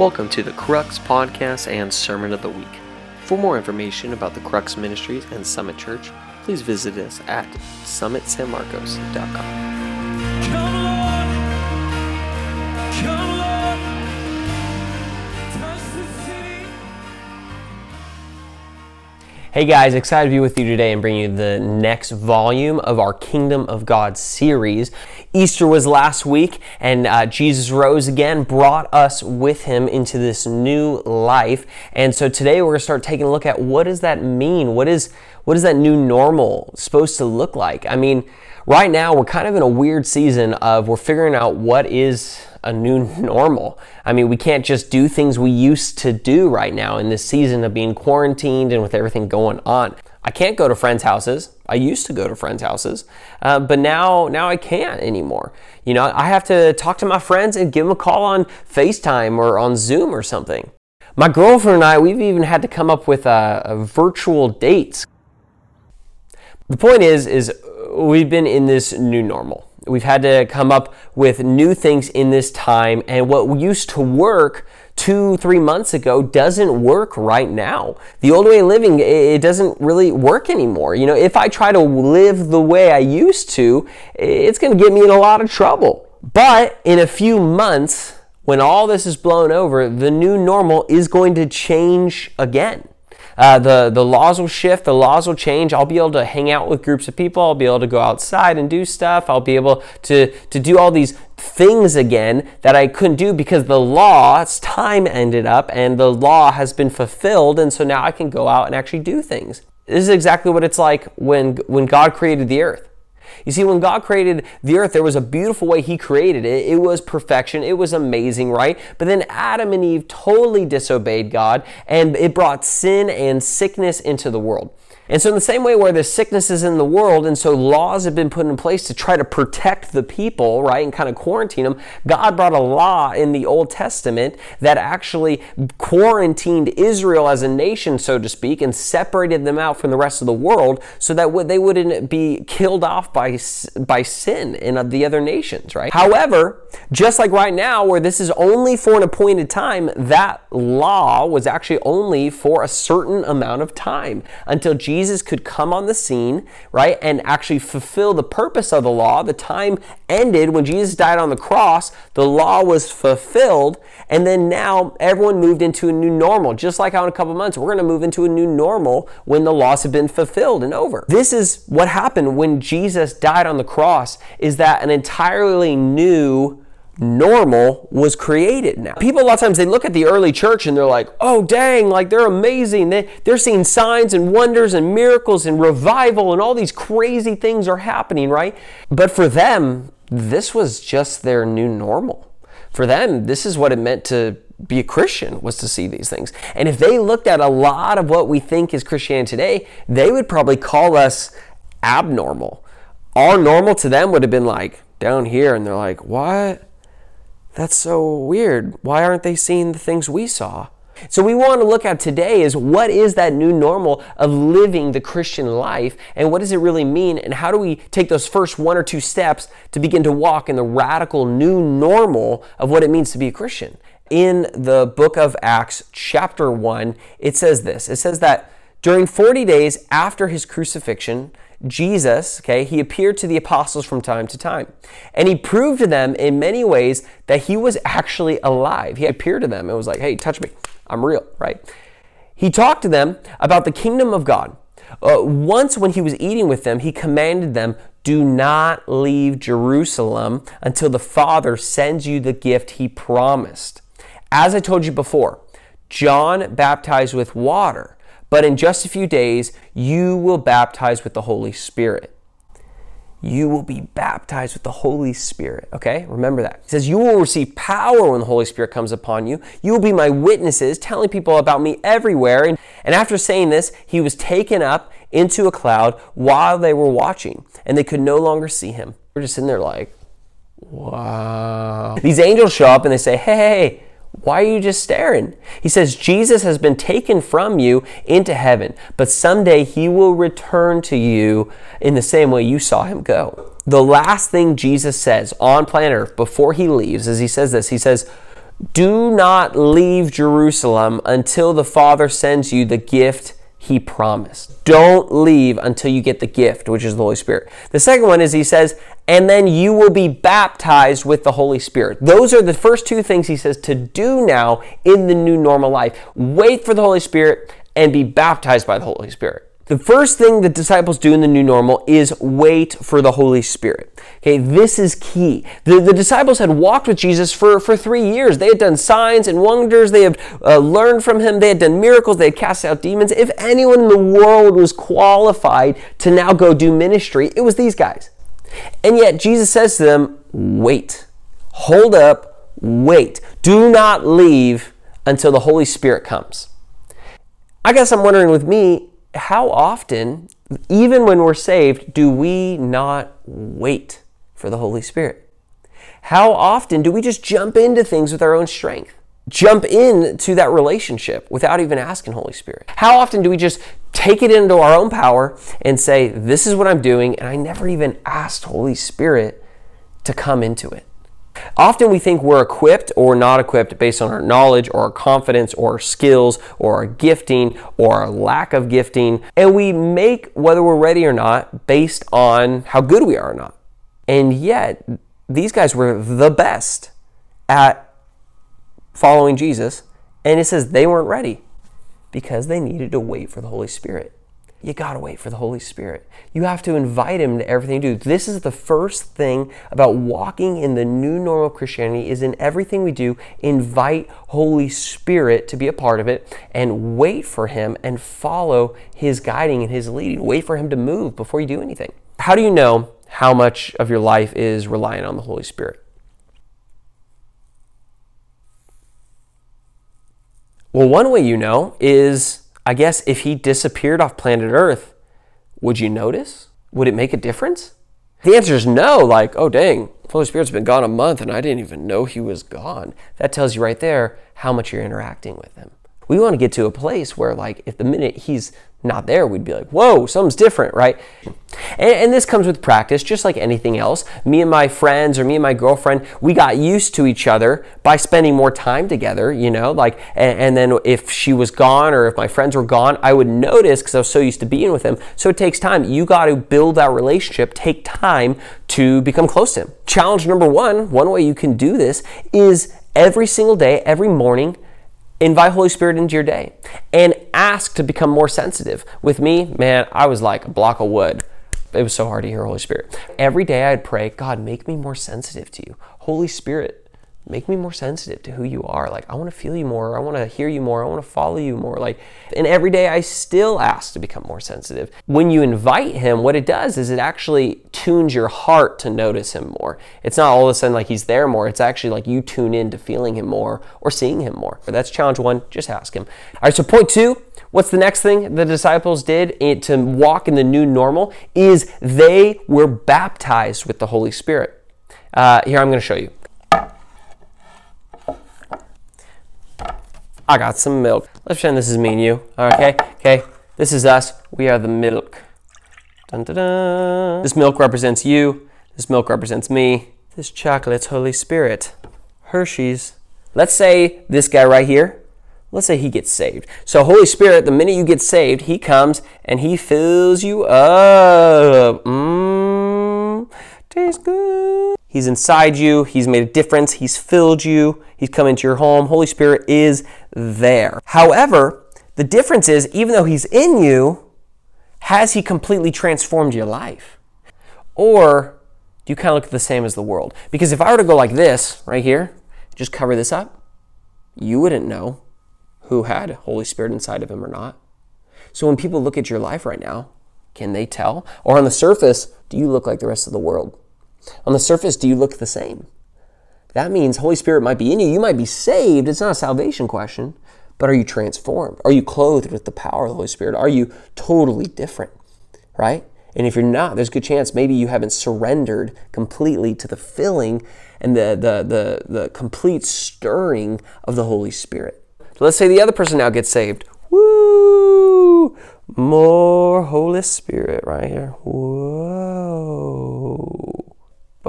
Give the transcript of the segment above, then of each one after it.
Welcome to the Crux Podcast and Sermon of the Week. For more information about the Crux Ministries and Summit Church, please visit us at summitsanmarcos.com. Hey guys, excited to be with you today and bring you the next volume of our Kingdom of God series. Easter was last week, and uh, Jesus rose again, brought us with him into this new life. And so today we're going to start taking a look at what does that mean? What is what is that new normal supposed to look like? I mean, right now we're kind of in a weird season of we're figuring out what is a new normal. I mean, we can't just do things we used to do right now in this season of being quarantined and with everything going on. I can't go to friends' houses. I used to go to friends' houses, uh, but now now I can't anymore. You know, I have to talk to my friends and give them a call on FaceTime or on Zoom or something. My girlfriend and I, we've even had to come up with uh, uh, virtual dates. The point is, is we've been in this new normal. We've had to come up with new things in this time, and what used to work two, three months ago doesn't work right now. The old way of living, it doesn't really work anymore. You know, if I try to live the way I used to, it's going to get me in a lot of trouble. But in a few months, when all this is blown over, the new normal is going to change again. Uh, the, the laws will shift, the laws will change. I'll be able to hang out with groups of people. I'll be able to go outside and do stuff. I'll be able to, to do all these things again that I couldn't do because the law's time ended up and the law has been fulfilled. And so now I can go out and actually do things. This is exactly what it's like when, when God created the earth. You see, when God created the earth, there was a beautiful way He created it. It was perfection. It was amazing, right? But then Adam and Eve totally disobeyed God, and it brought sin and sickness into the world. And so, in the same way where there's sicknesses in the world, and so laws have been put in place to try to protect the people, right, and kind of quarantine them, God brought a law in the Old Testament that actually quarantined Israel as a nation, so to speak, and separated them out from the rest of the world so that they wouldn't be killed off by, by sin in the other nations, right? However, just like right now, where this is only for an appointed time, that law was actually only for a certain amount of time until Jesus Jesus could come on the scene, right, and actually fulfill the purpose of the law. The time ended when Jesus died on the cross, the law was fulfilled, and then now everyone moved into a new normal. Just like how in a couple months, we're going to move into a new normal when the laws have been fulfilled and over. This is what happened when Jesus died on the cross, is that an entirely new normal was created now. People a lot of times they look at the early church and they're like, oh dang, like they're amazing. They, they're seeing signs and wonders and miracles and revival and all these crazy things are happening, right? But for them, this was just their new normal. For them, this is what it meant to be a Christian was to see these things. And if they looked at a lot of what we think is Christianity today, they would probably call us abnormal. Our normal to them would have been like down here, and they're like, what? That's so weird. Why aren't they seeing the things we saw? So we want to look at today is what is that new normal of living the Christian life and what does it really mean and how do we take those first one or two steps to begin to walk in the radical new normal of what it means to be a Christian. In the book of Acts chapter 1, it says this. It says that during 40 days after his crucifixion, Jesus, okay, he appeared to the apostles from time to time. And he proved to them in many ways that he was actually alive. He appeared to them and was like, hey, touch me. I'm real, right? He talked to them about the kingdom of God. Uh, once, when he was eating with them, he commanded them, Do not leave Jerusalem until the Father sends you the gift he promised. As I told you before, John baptized with water but in just a few days, you will baptize with the Holy Spirit. You will be baptized with the Holy Spirit. Okay? Remember that. He says, You will receive power when the Holy Spirit comes upon you. You will be my witnesses, telling people about me everywhere. And, and after saying this, he was taken up into a cloud while they were watching, and they could no longer see him. We're just sitting there like, Wow. These angels show up and they say, hey, why are you just staring? He says, Jesus has been taken from you into heaven, but someday he will return to you in the same way you saw him go. The last thing Jesus says on planet Earth before he leaves is he says this He says, Do not leave Jerusalem until the Father sends you the gift he promised. Don't leave until you get the gift, which is the Holy Spirit. The second one is he says, and then you will be baptized with the Holy Spirit. Those are the first two things he says to do now in the new normal life. Wait for the Holy Spirit and be baptized by the Holy Spirit. The first thing the disciples do in the new normal is wait for the Holy Spirit. Okay, this is key. The, the disciples had walked with Jesus for, for three years. They had done signs and wonders. They had uh, learned from him. They had done miracles. They had cast out demons. If anyone in the world was qualified to now go do ministry, it was these guys. And yet Jesus says to them, wait, hold up, wait. Do not leave until the Holy Spirit comes. I guess I'm wondering with me, how often, even when we're saved, do we not wait for the Holy Spirit? How often do we just jump into things with our own strength? Jump into that relationship without even asking Holy Spirit? How often do we just take it into our own power and say, This is what I'm doing, and I never even asked Holy Spirit to come into it? Often we think we're equipped or not equipped based on our knowledge or our confidence or our skills or our gifting or our lack of gifting. And we make whether we're ready or not based on how good we are or not. And yet, these guys were the best at following Jesus. And it says they weren't ready because they needed to wait for the Holy Spirit you got to wait for the Holy Spirit. You have to invite him to everything you do. This is the first thing about walking in the new normal Christianity is in everything we do, invite Holy Spirit to be a part of it and wait for him and follow his guiding and his leading. Wait for him to move before you do anything. How do you know how much of your life is relying on the Holy Spirit? Well, one way you know is I guess if he disappeared off planet Earth, would you notice? Would it make a difference? The answer is no, like, oh dang, Holy Spirit's been gone a month and I didn't even know he was gone. That tells you right there how much you're interacting with him. We want to get to a place where, like, if the minute he's not there, we'd be like, whoa, something's different, right? And, and, this comes with practice, just like anything else. Me and my friends or me and my girlfriend, we got used to each other by spending more time together, you know, like, and, and then if she was gone or if my friends were gone, I would notice because I was so used to being with them. So it takes time. You got to build that relationship, take time to become close to him. Challenge number one, one way you can do this is every single day, every morning, invite Holy Spirit into your day and ask to become more sensitive. With me, man, I was like a block of wood. It was so hard to hear Holy Spirit. Every day I'd pray, God, make me more sensitive to you. Holy Spirit, make me more sensitive to who you are. Like, I want to feel you more. I want to hear you more. I want to follow you more. Like, and every day I still ask to become more sensitive. When you invite him, what it does is it actually tunes your heart to notice him more. It's not all of a sudden like he's there more. It's actually like you tune in to feeling him more or seeing him more. That's challenge one. Just ask him. All right, so point two. What's the next thing the disciples did to walk in the new normal? Is they were baptized with the Holy Spirit. Uh, here, I'm going to show you. I got some milk. Let's pretend this is me and you. Okay, okay. This is us. We are the milk. Dun, dun, dun. This milk represents you. This milk represents me. This chocolate's Holy Spirit. Hershey's. Let's say this guy right here, let's say he gets saved. So, Holy Spirit, the minute you get saved, he comes and he fills you up. Mmm, tastes good. He's inside you. He's made a difference. He's filled you. He's come into your home. Holy Spirit is there. However, the difference is, even though He's in you, has He completely transformed your life? Or do you kind of look the same as the world? Because if I were to go like this, right here, just cover this up, you wouldn't know who had Holy Spirit inside of him or not. So when people look at your life right now, can they tell? Or on the surface, do you look like the rest of the world? On the surface, do you look the same? That means Holy Spirit might be in you. You might be saved. It's not a salvation question, but are you transformed? Are you clothed with the power of the Holy Spirit? Are you totally different? Right? And if you're not, there's a good chance maybe you haven't surrendered completely to the filling and the, the, the, the complete stirring of the Holy Spirit. So let's say the other person now gets saved. Woo! More Holy Spirit right here. Whoa.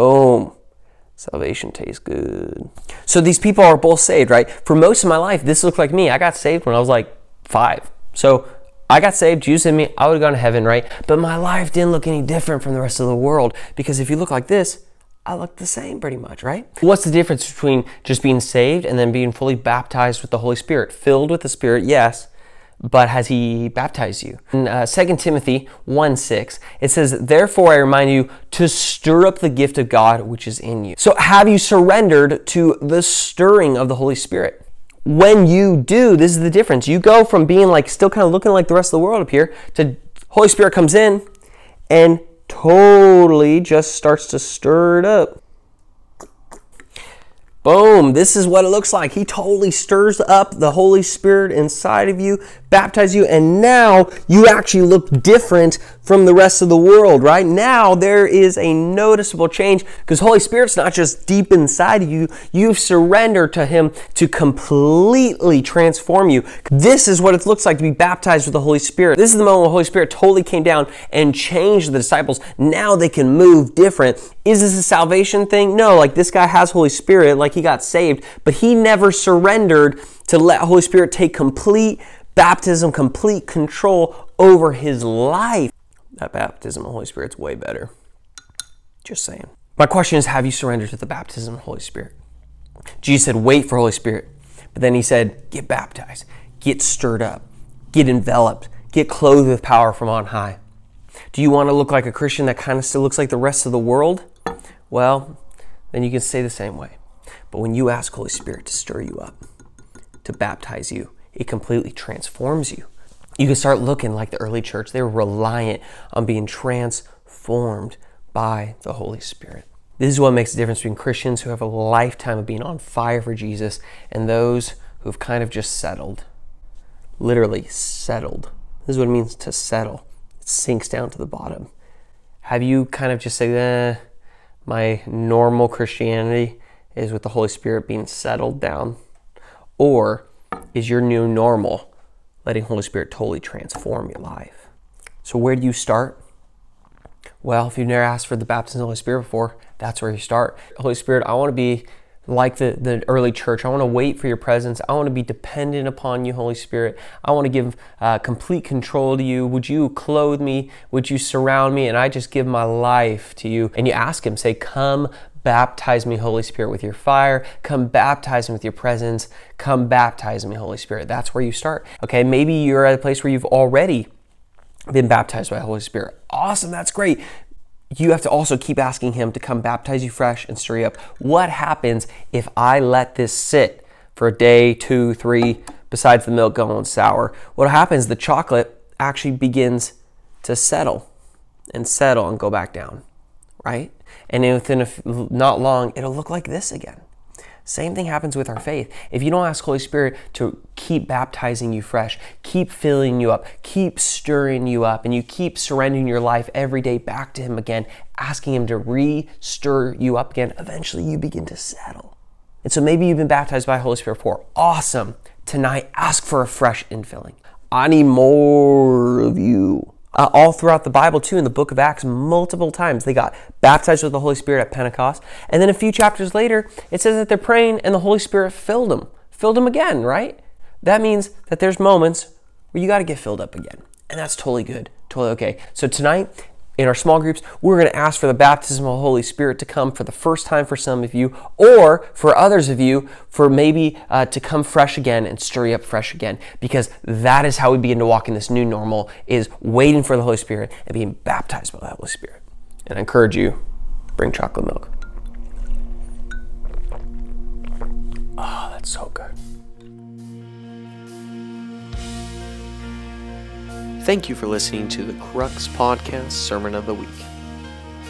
Boom. Salvation tastes good. So these people are both saved, right? For most of my life, this looked like me. I got saved when I was like five. So I got saved, Jesus in me, I would have gone to heaven, right? But my life didn't look any different from the rest of the world because if you look like this, I look the same pretty much, right? What's the difference between just being saved and then being fully baptized with the Holy Spirit? Filled with the Spirit, yes, but has he baptized you? In uh, 2 Timothy 1 6, it says, Therefore I remind you to stir up the gift of God which is in you. So have you surrendered to the stirring of the Holy Spirit? When you do, this is the difference. You go from being like still kind of looking like the rest of the world up here to Holy Spirit comes in and totally just starts to stir it up. Boom, this is what it looks like. He totally stirs up the Holy Spirit inside of you, baptize you, and now you actually look different from the rest of the world, right? Now there is a noticeable change because Holy Spirit's not just deep inside of you, you've surrendered to Him to completely transform you. This is what it looks like to be baptized with the Holy Spirit. This is the moment when the Holy Spirit totally came down and changed the disciples. Now they can move different. Is this a salvation thing? No, like this guy has Holy Spirit, like he got saved, but he never surrendered to let Holy Spirit take complete baptism, complete control over his life. That baptism of the Holy Spirit's way better. Just saying. My question is have you surrendered to the baptism of the Holy Spirit? Jesus said, wait for Holy Spirit. But then he said, get baptized, get stirred up, get enveloped, get clothed with power from on high. Do you want to look like a Christian that kind of still looks like the rest of the world? Well, then you can stay the same way. But when you ask Holy Spirit to stir you up, to baptize you, it completely transforms you. You can start looking like the early church. They were reliant on being transformed by the Holy Spirit. This is what makes the difference between Christians who have a lifetime of being on fire for Jesus and those who've kind of just settled. Literally settled. This is what it means to settle. It sinks down to the bottom. Have you kind of just said, eh, my normal Christianity is with the Holy Spirit being settled down? Or is your new normal letting Holy Spirit totally transform your life? So, where do you start? Well, if you've never asked for the baptism of the Holy Spirit before, that's where you start. Holy Spirit, I want to be like the, the early church. I want to wait for your presence. I want to be dependent upon you, Holy Spirit. I want to give uh, complete control to you. Would you clothe me? Would you surround me? And I just give my life to you. And you ask Him, say, Come baptize me, Holy Spirit, with your fire. Come baptize me with your presence. Come baptize me, Holy Spirit. That's where you start. Okay, maybe you're at a place where you've already been baptized by Holy Spirit. Awesome, that's great. You have to also keep asking Him to come baptize you fresh and stir you up. What happens if I let this sit for a day, two, three, besides the milk going sour? What happens? The chocolate actually begins to settle and settle and go back down, right? And within f- not long, it'll look like this again. Same thing happens with our faith. If you don't ask Holy Spirit to keep baptizing you fresh, keep filling you up, keep stirring you up, and you keep surrendering your life every day back to Him again, asking Him to re stir you up again, eventually you begin to settle. And so maybe you've been baptized by Holy Spirit before. Awesome. Tonight, ask for a fresh infilling. I need more of you. Uh, all throughout the Bible, too, in the book of Acts, multiple times they got baptized with the Holy Spirit at Pentecost. And then a few chapters later, it says that they're praying and the Holy Spirit filled them, filled them again, right? That means that there's moments where you got to get filled up again. And that's totally good, totally okay. So tonight, in our small groups, we're going to ask for the baptism of the Holy Spirit to come for the first time for some of you, or for others of you, for maybe uh, to come fresh again and stir you up fresh again, because that is how we begin to walk in this new normal: is waiting for the Holy Spirit and being baptized by the Holy Spirit. And I encourage you, bring chocolate milk. Oh, that's so good. Thank you for listening to the Crux Podcast Sermon of the Week.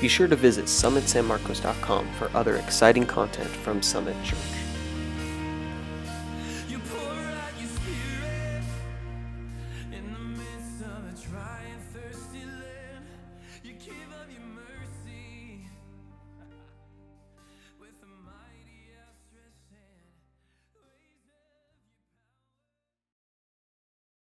Be sure to visit summitsanmarcos.com for other exciting content from Summit Church.